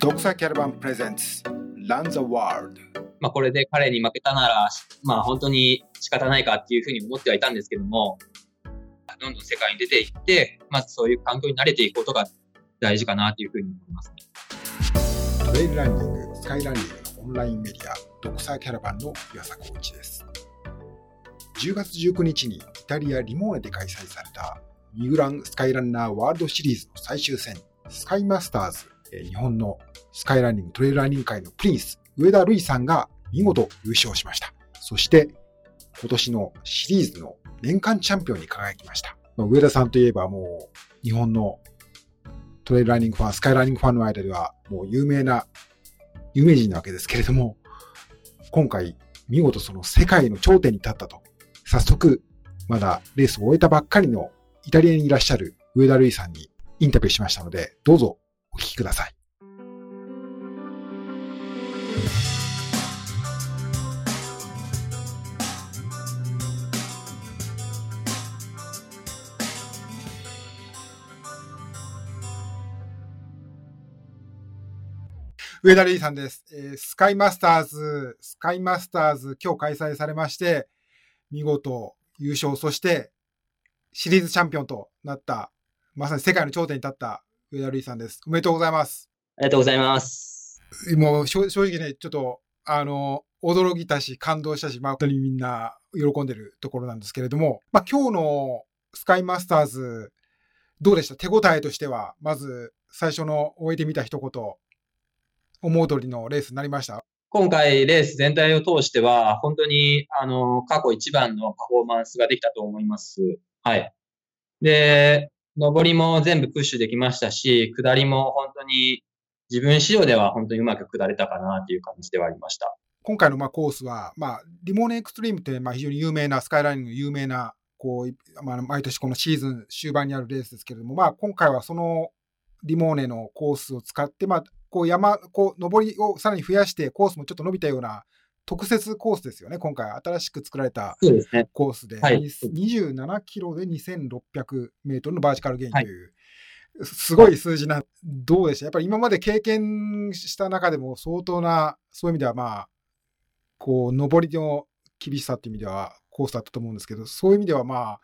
独裁キャラバンプレゼンツ Run the World まあこれで彼に負けたなら、まあ本当に仕方ないかっていうふうに思ってはいたんですけども、どんどん世界に出ていって、まずそういう環境に慣れていくことが大事かなというふうに思いますね。トレイルランニングスカイランニングのオンラインメディア独裁キャラバンの岩佐光一です10月19日にイタリア・リモーネで開催されたミグランスカイランナーワールドシリーズの最終戦スカイマスターズえー日本のスカイランニングトレイルランニング界のプリンス上田瑠衣さんが見事優勝しましたそして今年のシリーズの年間チャンピオンに輝きましたま上田さんといえばもう日本のトレイルランニングファン、スカイランニングファンの間ではもう有名な有名人なわけですけれども、今回見事その世界の頂点に立ったと。早速、まだレースを終えたばっかりのイタリアにいらっしゃる上田瑠衣さんにインタビューしましたので、どうぞお聞きください。上田瑠衣さんです、えースカイマスターズ、スカイマスターズ今日開催されまして、見事優勝、そしてシリーズチャンピオンとなった、まさに世界の頂点に立った上田瑠衣さんです。おめでとうございます。ありがとうございます。もう正正直ね、ちょっと、あの、驚いたし、感動したし、まあ、本当にみんな喜んでるところなんですけれども、まあ、今日のスカイマスターズ、どうでした？手応えとしては、まず最初の終えてみた一言、思う通りのレースになりました？今回レース全体を通しては、本当に、あの、過去一番のパフォーマンスができたと思います。はい。で、上りも全部プッシュできましたし、下りも本当に自分仕様では本当にうまく下れたかなっていう感じではありました。今回のまあコースは、まあ、リモーネエクストリームってまあ非常に有名な、スカイライング有名な、こう、まあ、毎年このシーズン終盤にあるレースですけれども、まあ、今回はそのリモーネのコースを使って、まあ、こう山、こう、上りをさらに増やして、コースもちょっと伸びたような特設コースですよね、今回新しく作られた。コースで、はい。27キロで2600メートルのバーチカルゲインという、すごい数字な、どうでした？やっぱり今まで経験した中でも相当な、そういう意味ではまあ、こう、上りの厳しさっていう意味ではコースだったと思うんですけど、そういう意味ではまあ、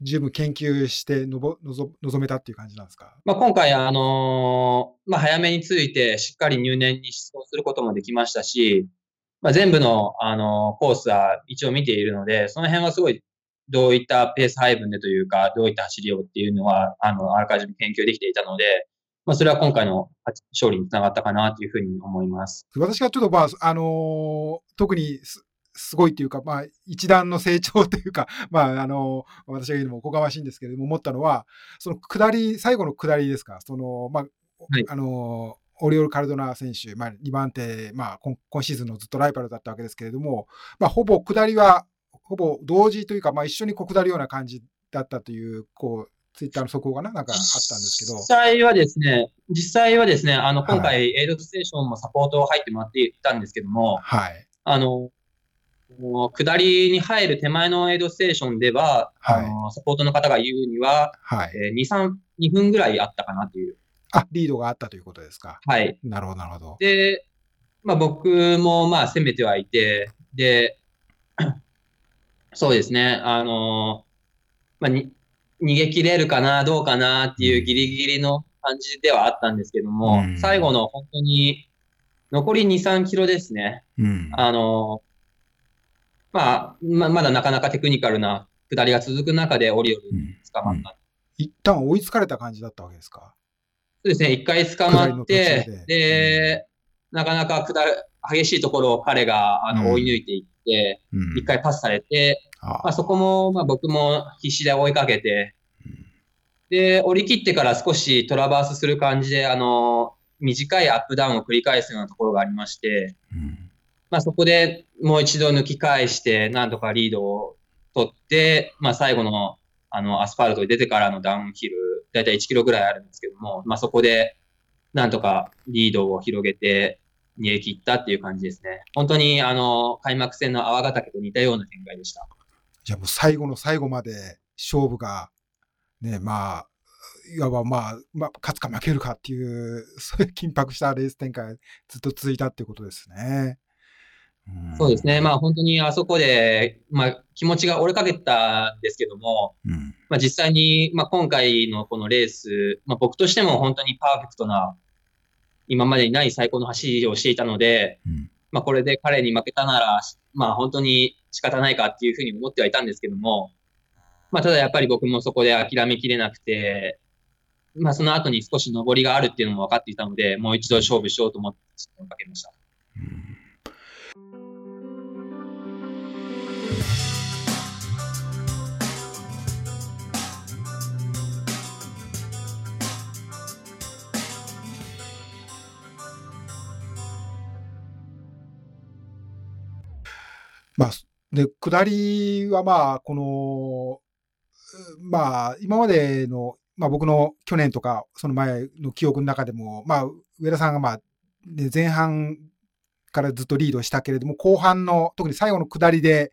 十分研究してのぼのぞ望めたっていう感じなんですか？まあ、今回、あのーまあ、早めについてしっかり入念に質問することもできましたし、まあ、全部の、あのーコースは一応見ているので、その辺はすごいどういったペース配分でというか、どういった走りをっていうのは、あの、あらかじめ研究できていたので、まあ、それは今回の勝利につながったかなというふうに思います。私がちょっとまあ、あのー特にすすごいというか、まあ、一段の成長というか、まあ、あのー私が言うのもおこがましいんですけれども、思ったのは、その下り、最後の下りですか、その、まあ、はいあのーオリオール・カルドナ選手、まあ、2番手、まあ今、今シーズンのずっとライバルだったわけですけれども、まあ、ほぼ下りは、ほぼ同時というか、まあ、一緒にこう下るような感じだったという、こう、ツイッターの速報がな、なんかあったんですけど実、際はですね、実際はですね、あの、はい今回、エイドステーションもサポート入ってもらっていたんですけども、はい。あの、下りに入る手前のエイドステーションでは、はいあのサポートの方が言うには、はい。えー2、3、2分ぐらいあったかなという。あ、リードがあったということですか。はい。なるほど、なるほど。で、まあ僕もまあ攻めてはいて、で、そうですね、あの、まあに、逃げ切れるかな、どうかなっていうギリギリの感じではあったんですけども、うん最後の本当に残り2、3キロですね。うん。あの、まあ、ままだなかなかテクニカルな下りが続く中でオリオルに捕まった。一旦追いつかれた感じだったわけですか。そうですね、一回捕まってで、で、なかなか下る激しいところを彼があうん。の追い抜いていって、うん。一回パスされて、あまあ、そこもまあ僕も必死で追いかけて、で、降り切ってから少しトラバースする感じで、あの、短いアップダウンを繰り返すようなところがありまして、うん。まあ、そこでもう一度抜き返して、なんとかリードを取って、まあ、最後のあのアスファルトに出てからのダウンヒル、だいたい1キロぐらいあるんですけども、まあ、そこでなんとかリードを広げて逃げ切ったっていう感じですね。本当にあの開幕戦の泡ヶ岳と似たような展開でした。じゃあもう最後の最後まで勝負が、ね、まあ、いわばまあ、まあ、勝つか負けるかっていう、そういう緊迫したレース展開ずっと続いたっていうことですね。そうですね。まあ本当にあそこで、まあ気持ちが折れかけたんですけども、うん、まあ実際に、まあ今回のこのレース、まあ僕としても本当にパーフェクトな、今までにない最高の走りをしていたので、うん、まあこれで彼に負けたなら、まあ本当に仕方ないかっていうふうに思ってはいたんですけども、まあただやっぱり僕もそこで諦めきれなくて、まあその後に少し上りがあるっていうのも分かっていたので、もう一度勝負しようと思ってかけました。うんまあ、で、下りはまあ、この、まあ、今までの、まあ僕の去年とか、その前の記憶の中でも、まあ、上田さんがまあ、ね、前半からずっとリードしたけれども、後半の、特に最後の下りで、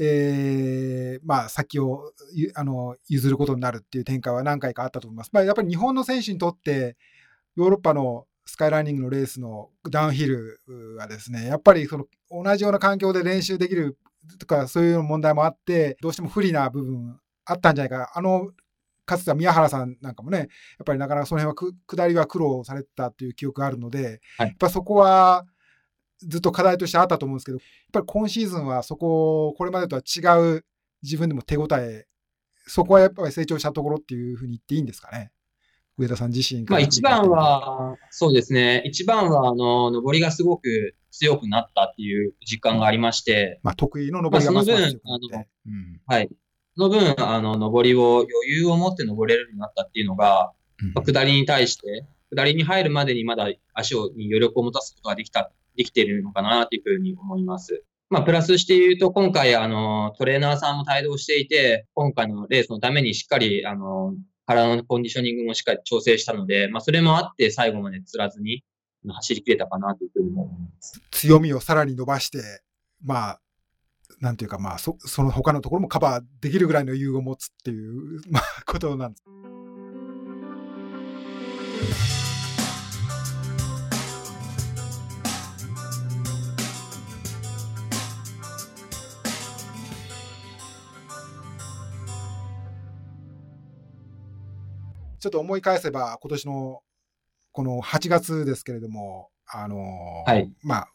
えー、まあ、先をあの譲ることになるっていう展開は何回かあったと思います。まあ、やっぱり日本の選手にとって、ヨーロッパのスカイランニングのレースのダウンヒルはですね、やっぱりその同じような環境で練習できるとか、そういう問題もあって、どうしても不利な部分あったんじゃないか。あの、かつては宮原さんなんかもね、やっぱりなかなかその辺は下りは苦労されてたっていう記憶があるので、はい、やっぱそこはずっと課題としてあったと思うんですけど、やっぱり今シーズンはそこ、これまでとは違う自分でも手応え、そこはやっぱり成長したところっていうふうに言っていいんですかね？上田さん自身まあ一番は、そうですね。一番は、あの、上りがすごく強くなったっていう実感がありまして。まあ得意の上りがその分、あの、うん、はい。その分、あの、上りを余裕を持って登れるようになったっていうのが、下りに対して、下りに入るまでにまだ足をに余力を持たすことができたできているのかなというふうに思います。まあ、プラスして言うと、今回、あの、トレーナーさんも帯同していて、今回のレースのためにしっかり、あの、体のコンディショニングもしっかり調整したので、まあ、それもあって最後まで釣らずに走り切れたかなというふうに思います。強みをさらに伸ばして、まあ、なんていうか、まあ、そその他のところもカバーできるぐらいの余裕を持つっていう、まあ、ことなんです。ちょっと思い返せば、今年のこの8月ですけれども、あのー、はい、まあ、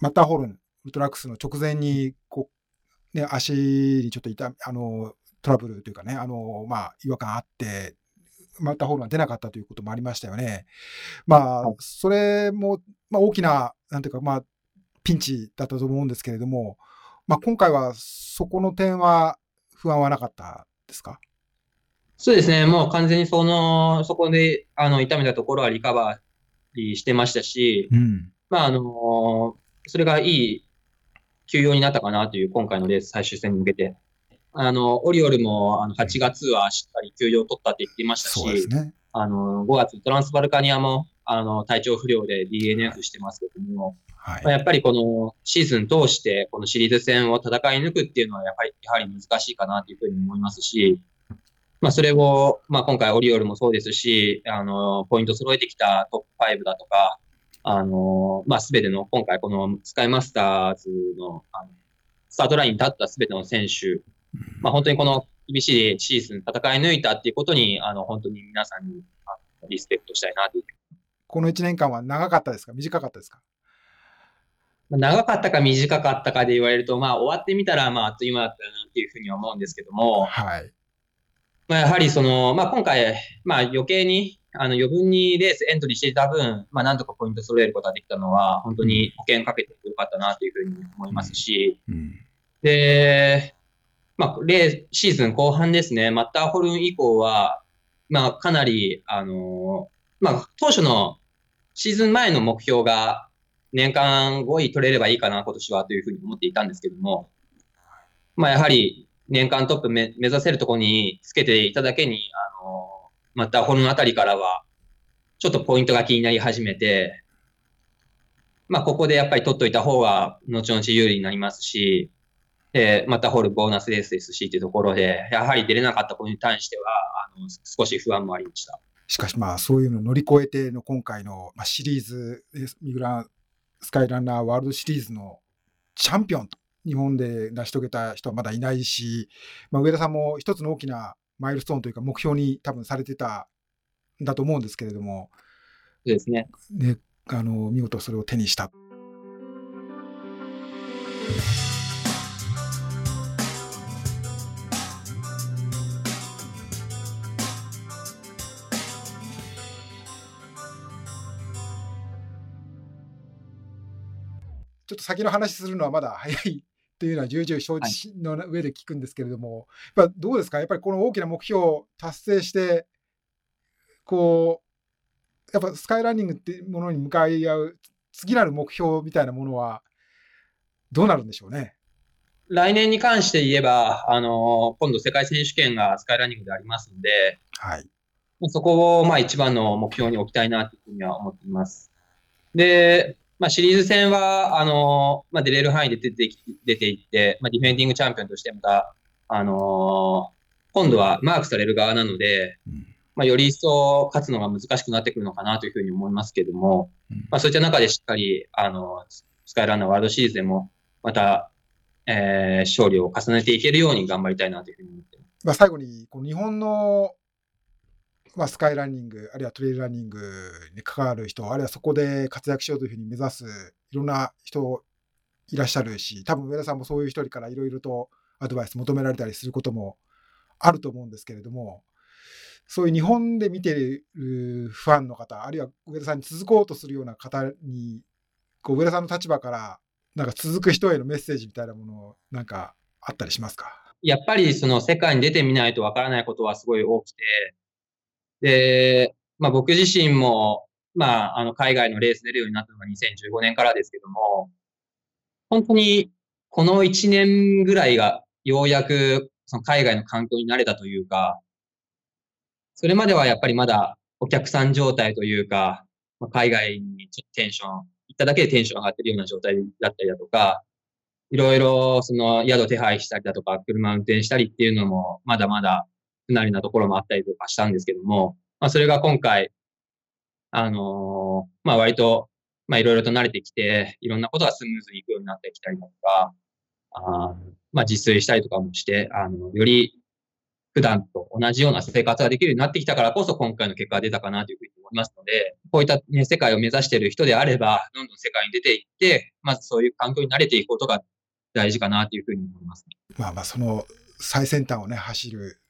マッターホルン、ウルトラックスの直前に、こう、ね、足にちょっと痛、あのー、トラブルというかね、あのー、まあ、違和感あって、マッターホールが出なかったということもありましたよね。まあ、それも、まあ、大きな、なんていうか、まあ、ピンチだったと思うんですけれども、まあ、今回はそこの点は不安はなかったですか？そうですね、もう完全にその、そこで、あの、痛めたところはリカバリーしてましたし、うん、まあ、あの、それがいい休養になったかなという、今回のレース最終戦に向けて。あの、オリオルも、あの、8月はしっかり休養を取ったって言っていましたし、ね、あの、5月トランスバルカニアも、あの、体調不良で DNF してますけども、はい、やっぱりこのシーズン通して、このシリーズ戦を戦い抜くっていうのは、やはり、やはり難しいかなというふうに思いますし、まあ、それを、まあ、今回オリオールもそうですし、あの、ポイント揃えてきたトップ5だとか、あの、まあ、すべての、今回このスカイマスターズの、あのスタートラインに立ったすべての選手、まあ、本当にこの厳しいシーズン戦い抜いたっていうことに、あの、本当に皆さんにリスペクトしたいなという。この1年間は長かったですか？短かったですか？長かったか短かったかで言われると、まあ、終わってみたら、まあ、あっという間だったなっていうふうには思うんですけども、はい。まあ、やはりその、まあ、今回、まあ、余計にあの余分にレースエントリーしていた分、まあ、なんとかポイント揃えることができたのは、本当に保険かけてよかったなというふうに思いますし、うん、で、まあ、レーシーズン後半ですね、マッターホルン以降は、まあ、かなり、あのまあ、当初のシーズン前の目標が、年間5位取れればいいかな、今年はというふうに思っていたんですけども、まあ、やはり、年間トップ目指せるところにつけていただけに、あの、またこのあたりからは、ちょっとポイントが気になり始めて、まあ、ここでやっぱり取っといた方が、後々有利になりますし、で、またホールボーナスレースですしっていうところで、やはり出れなかったことに対しては、あの、少し不安もありました。しかしまあ、そういうのを乗り越えての今回の、まあ、シリーズ、ミグランスカイランナーワールドシリーズのチャンピオンと日本で成し遂げた人はまだいないし、まあ、上田さんも一つの大きなマイルストーンというか目標に多分されてたんだと思うんですけれども、そうですね。ね、あの、見事それを手にした。ちょっと先の話するのはまだ早いというのは重々承知の上で聞くんですけれども、はい、やっぱどうですか？やっぱりこの大きな目標を達成して、こう、やっぱスカイランニングっていうものに向かい合う次なる目標みたいなものはどうなるんでしょうね？来年に関して言えば、あの、今度世界選手権がスカイランニングでありますので、はい。そこをまあ一番の目標に置きたいなというふうには思っています。で、まあ、シリーズ戦は、あのまあ、出れる範囲で出て出ていって、まあ、ディフェンディングチャンピオンとしてまた、あの今度はマークされる側なので、まあ、より一層勝つのが難しくなってくるのかなというふうに思いますけれども、まあ、そういった中でしっかり、あの、スカイランナーワールドシリーズでも、また、えー、勝利を重ねていけるように頑張りたいなというふうに思ってます。まあ、最後に、この日本のまあ、スカイランニング、あるいはトレイルランニングに関わる人、あるいはそこで活躍しようというふうに目指すいろんな人いらっしゃるし、多分上田さんもそういう一人からいろいろとアドバイス求められたりすることもあると思うんですけれども、そういう日本で見てるファンの方、あるいは上田さんに続こうとするような方に、こう上田さんの立場から、なんか続く人へのメッセージみたいなもの、なんかあったりしますか？やっぱりその世界に出てみないとわからないことはすごい多くて、で、まあ僕自身も、まああの海外のレース出るようになったのが2015年からですけども、本当にこの1年ぐらいがようやくその海外の環境に慣れたというか、それまではやっぱりまだお客さん状態というか、まあ、海外にちょっとテンション、行っただけでテンション上がってるような状態だったりだとか、いろいろその宿手配したりだとか、車運転したりっていうのもまだまだ不慣れなところもあったりとかしたんですけども、まあ、それが今回、あのー、まあ、割と、まあ、いろいろと慣れてきて、いろんなことがスムーズにいくようになってきたりだとか、あまあ、自炊したりとかもして、あの、より普段と同じような生活ができるようになってきたからこそ今回の結果が出たかなというふうに思いますので、こういった、ね、世界を目指している人であれば、どんどん世界に出ていって、まずそういう環境に慣れていくことが大事かなというふうに思います、ね、まあまあ、その最先端をね、走る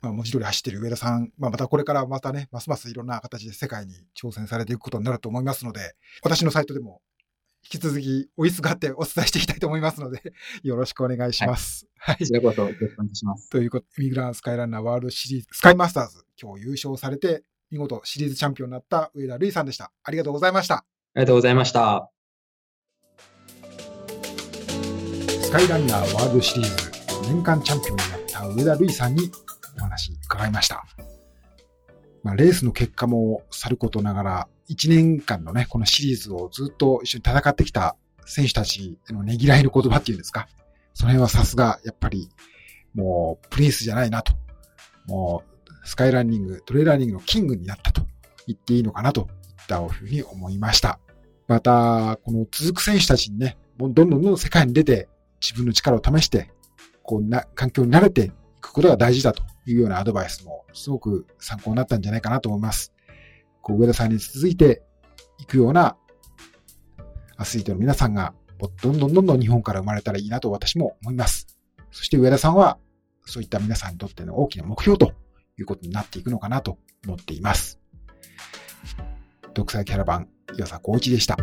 まあ、文字通り走っている上田さん、まあ、またこれからまたね、ますますいろんな形で世界に挑戦されていくことになると思いますので、私のサイトでも引き続き追いすがってお伝えしていきたいと思いますので、よろしくお願いします。はい。こちらこそよろしくお願いします。ということで、ミグランスカイランナーワールドシリーズ、スカイマスターズ、今日優勝されて、見事シリーズチャンピオンになった上田瑠衣さんでした。ありがとうございました。ありがとうございました。スカイランナーワールドシリーズ年間チャンピオンになった上田瑠衣さんにお話伺いました。まあ、レースの結果もさることながら、1年間のね、このシリーズをずっと一緒に戦ってきた選手たちへのねぎらいの言葉っていうんですか。その辺はさすが、やっぱり、もう、プリンスじゃないなと。もう、スカイランニング、トレーラーニングのキングになったと言っていいのかなといったふうに思いました。また、この続く選手たちにね、どんどんどんどん世界に出て、自分の力を試して、こうな、環境に慣れていくことが大事だというようなアドバイスもすごく参考になったんじゃないかなと思います。こう上田さんに続いていくようなアスリートの皆さんがどんどんどんどん日本から生まれたらいいなと私も思います。そして上田さんはそういった皆さんにとっての大きな目標ということになっていくのかなと思っています。独裁キャラバン、岩佐光一でした。